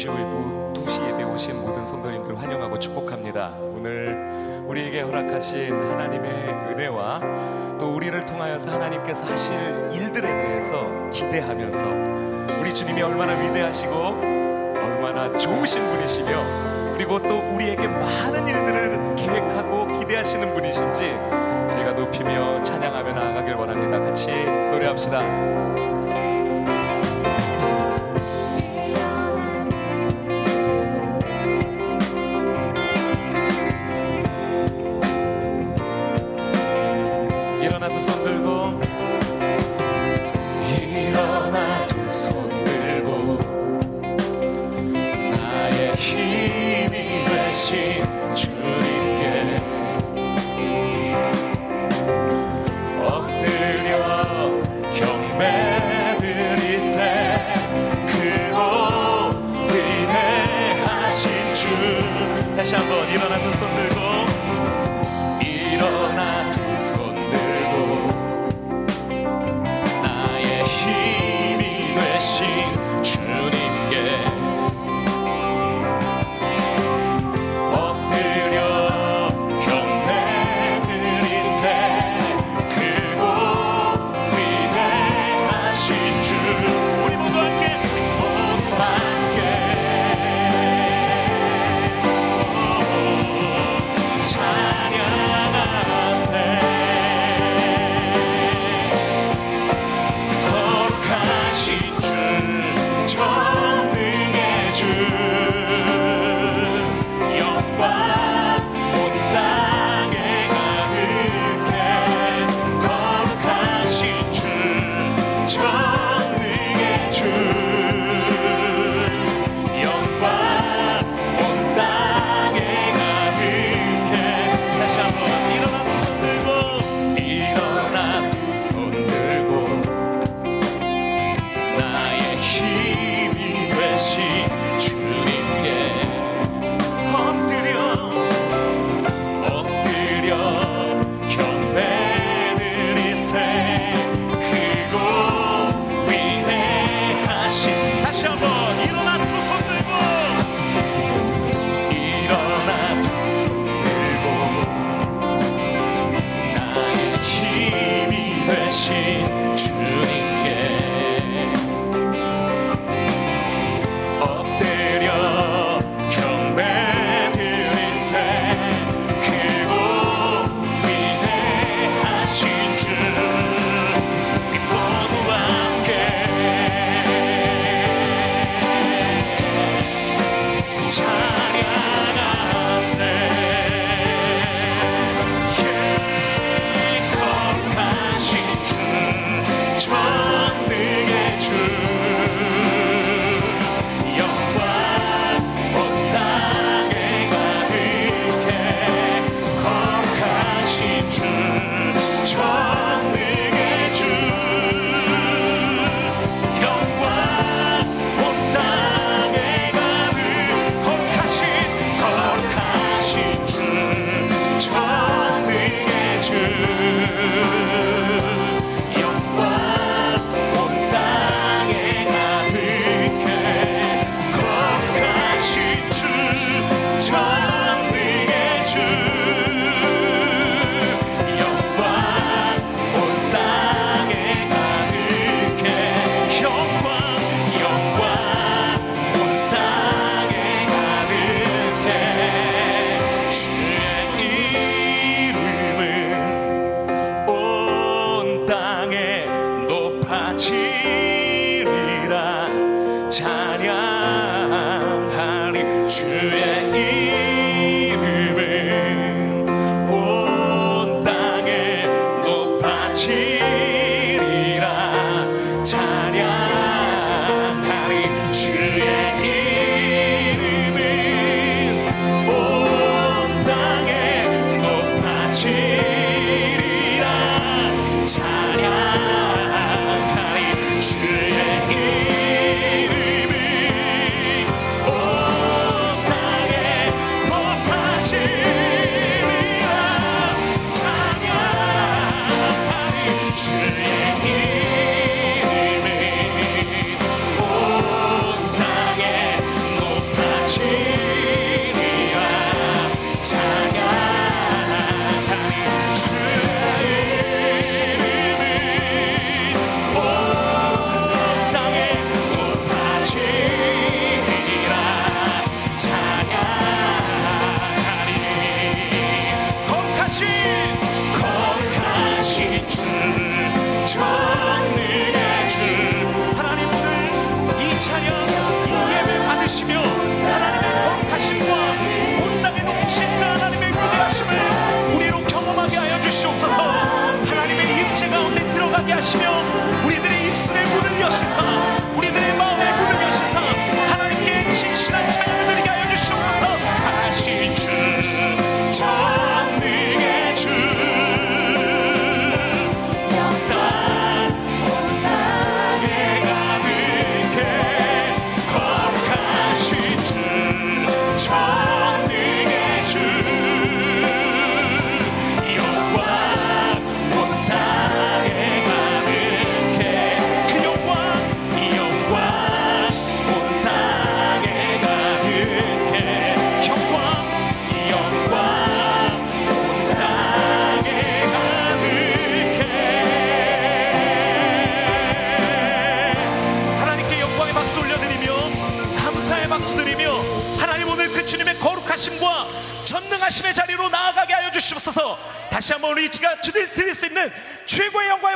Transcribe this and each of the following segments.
주일 2시 후에 2시 예배 오신 모든 성도님들 환영하고 축복합니다. 오늘 우리에게 허락하신 하나님의 은혜와 또 우리를 통하여서 하나님께서 하실 일들에 대해서 기대하면서 우리 주님이 얼마나 위대하시고 얼마나 좋으신 분이시며 그리고 또 우리에게 많은 일들을 계획하고 기대하시는 분이신지 저희가 높이며 찬양하며 나아가길 원합니다. 같이 노래합시다. 다시 한번 주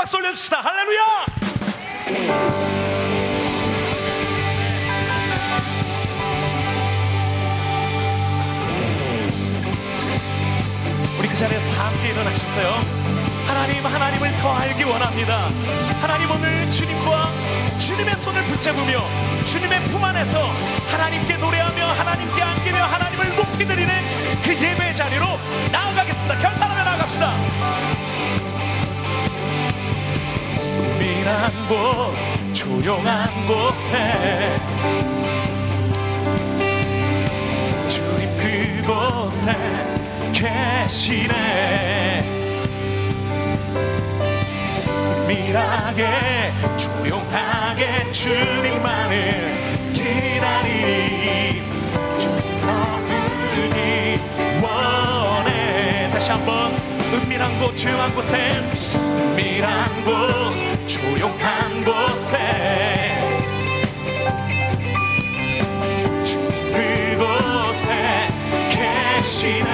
박수 올려줍시다. 할렐루야! 우리 그 자리에서 다 함께 일어나셨어요. 하나님, 하나님을 더 알기 원합니다. 하나님 오늘 주님과 주님의 손을 붙잡으며 주님의 품 안에서 하나님께 노래하며 하나님께 안기며 곳 조용한 곳에 주님 그곳에 계시네. 밀하게 조용하게 주님만을 기다리리. 주님 너를 원해. 다시 한번 은밀한 곳 조용한 곳에 은밀한 곳. 조용한 곳에 그곳에 계시는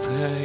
이곳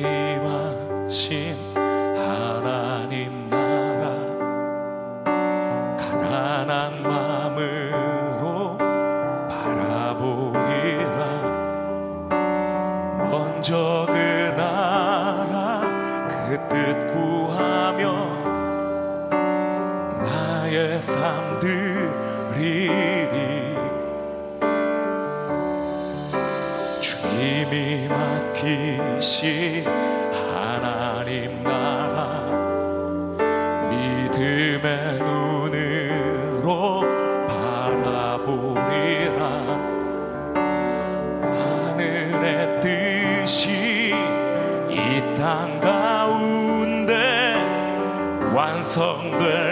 완성될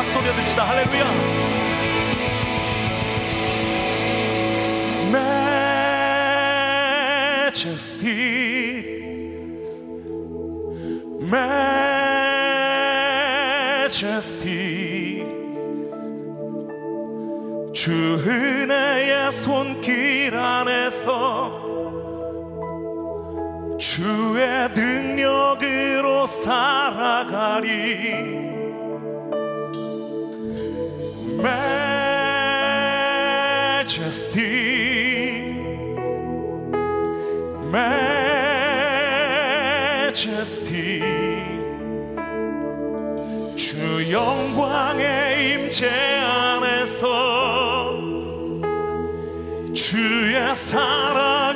박수 올려드립시다 할렐루야 majesty, majesty. 주 은혜의 손길 안에서 주의 능력으로 살아가리. majesty, majesty. 주 영광의 임재 안에서 주의 사랑